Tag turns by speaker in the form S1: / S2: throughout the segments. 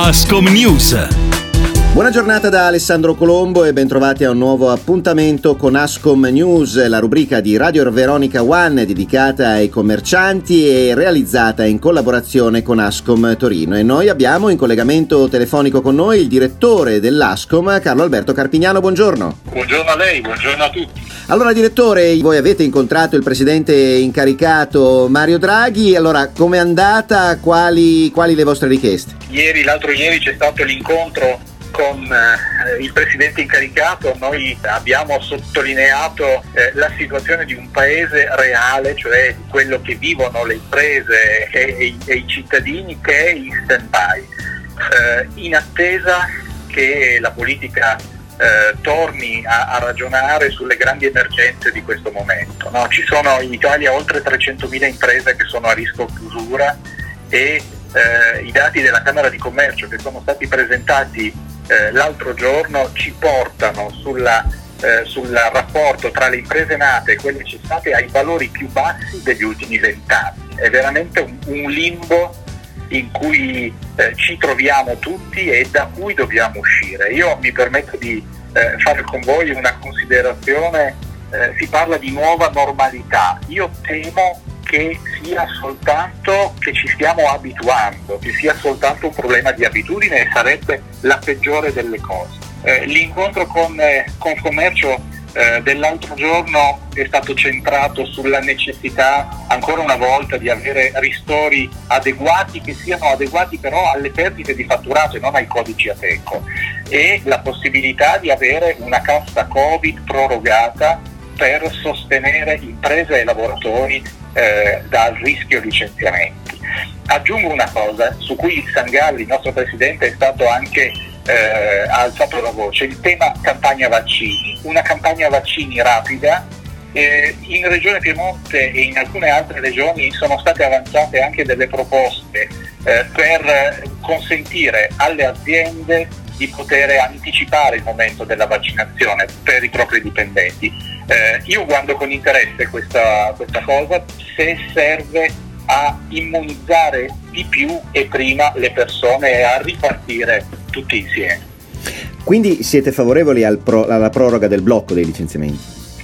S1: Ascom News.
S2: Buona giornata da Alessandro Colombo e bentrovati a un nuovo appuntamento con Ascom News, la rubrica di Radio Veronica One dedicata ai commercianti e realizzata in collaborazione con Ascom Torino. E noi abbiamo in collegamento telefonico con noi il direttore dell'Ascom, Carlo Alberto Carpignano. Buongiorno.
S3: Buongiorno a lei, buongiorno a tutti.
S2: Allora direttore, voi avete incontrato il presidente incaricato Mario Draghi, allora com'è andata? Quali, quali le vostre richieste?
S3: Ieri, l'altro ieri c'è stato l'incontro con eh, il presidente incaricato noi abbiamo sottolineato eh, la situazione di un paese reale, cioè quello che vivono le imprese e, e, e i cittadini che è in stand-by, eh, in attesa che la politica eh, torni a, a, ragionare sulle grandi emergenze di questo momento. No? Ci sono in Italia oltre 300.000 imprese che sono a rischio chiusura e eh, i dati della Camera di Commercio che sono stati presentati eh, l'altro giorno ci portano eh, sul rapporto tra le imprese nate e quelle cessate ai valori più bassi degli ultimi vent'anni. È veramente un, un limbo in cui eh, ci troviamo tutti e da cui dobbiamo uscire. Io mi permetto di eh, fare con voi una considerazione, eh, si parla di nuova normalità. Io temo che sia soltanto che ci stiamo abituando, che sia soltanto un problema di abitudine e sarebbe la peggiore delle cose. Eh, l'incontro con eh, Confcommercio eh, dell'altro giorno è stato centrato sulla necessità ancora una volta di avere ristori adeguati che siano adeguati però alle perdite di fatturato e non ai codici Ateco e la possibilità di avere una cassa Covid prorogata per sostenere imprese e lavoratori eh, dal rischio licenziamenti. Aggiungo una cosa su cui Sangalli, il nostro presidente, è stato anche eh, ha alzato la voce, il tema campagna vaccini, una campagna vaccini rapida. Eh, in Regione Piemonte e in alcune altre regioni sono state avanzate anche delle proposte eh, per consentire alle aziende di poter anticipare il momento della vaccinazione per i propri dipendenti. Eh, io guardo con interesse questa, questa cosa se serve a immunizzare di più e prima le persone e a ripartire tutti insieme.
S2: Quindi siete favorevoli al pro, alla proroga del blocco dei licenziamenti?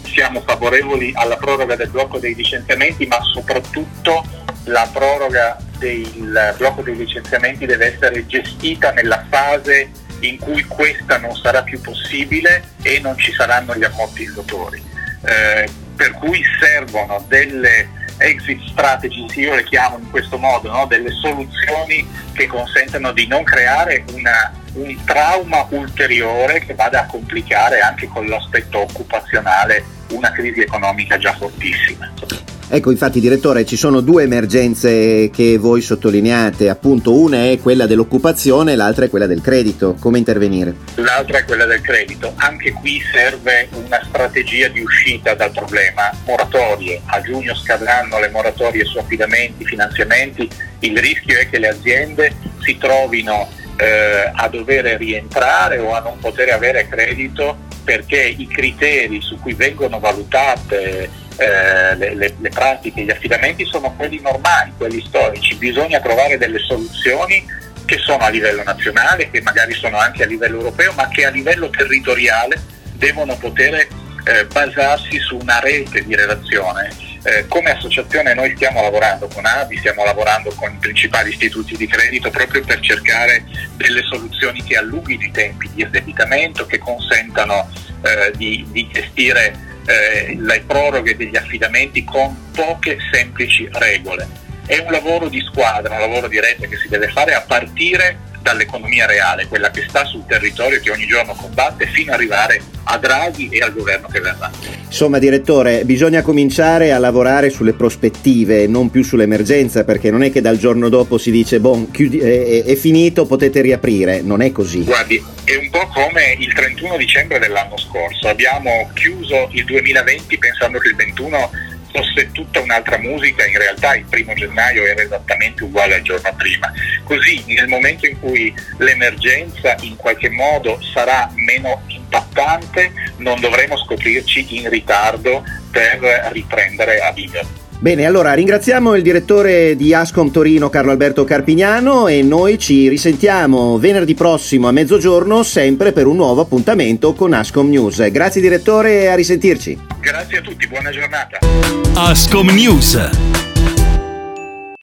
S3: Siamo favorevoli alla proroga del blocco dei licenziamenti, ma soprattutto la proroga del blocco dei licenziamenti deve essere gestita nella fase in cui questa non sarà più possibile e non ci saranno gli ammortizzatori. Eh, per cui servono delle exit strategies, io le chiamo in questo modo, no? delle soluzioni che consentano di non creare una, un trauma ulteriore che vada a complicare anche con l'aspetto occupazionale una crisi economica già fortissima.
S2: Ecco, infatti, direttore, ci sono due emergenze che voi sottolineate, appunto, una è quella dell'occupazione, l'altra è quella del credito. Come intervenire?
S3: L'altra è quella del credito. Anche qui serve una strategia di uscita dal problema. Moratorie, a giugno scadranno le moratorie su affidamenti, finanziamenti, il rischio è che le aziende si trovino eh, a dover rientrare o a non poter avere credito perché i criteri su cui vengono valutate eh, le, le, le pratiche, gli affidamenti sono quelli normali, quelli storici, bisogna trovare delle soluzioni che sono a livello nazionale, che magari sono anche a livello europeo, ma che a livello territoriale devono poter eh, basarsi su una rete di relazione. Eh, come associazione noi stiamo lavorando con ABI, stiamo lavorando con i principali istituti di credito proprio per cercare delle soluzioni che allunghino i tempi di esdebitamento, che consentano eh, di, di gestire eh, le proroghe degli affidamenti con poche semplici regole. È un lavoro di squadra, un lavoro di rete che si deve fare a partire dall'economia reale, quella che sta sul territorio che ogni giorno combatte, fino ad arrivare a Draghi e al governo che verrà.
S2: Insomma, direttore, bisogna cominciare a lavorare sulle prospettive, non più sull'emergenza, perché non è che dal giorno dopo si dice, boh, chiudi, è, è finito, potete riaprire, non è così.
S3: Guardi, è un po' come il 31 dicembre dell'anno scorso, abbiamo chiuso il 2020 pensando che il 21 fosse tutta un'altra musica, in realtà il primo gennaio era esattamente uguale al giorno prima. Così nel momento in cui l'emergenza in qualche modo sarà meno impattante, non dovremo scoprirci in ritardo per riprendere a vivere.
S2: Bene, allora ringraziamo il direttore di Ascom Torino Carlo Alberto Carpignano e noi ci risentiamo venerdì prossimo a mezzogiorno sempre per un nuovo appuntamento con Ascom News. Grazie direttore e a risentirci.
S3: Grazie a tutti, buona giornata.
S1: Ascom News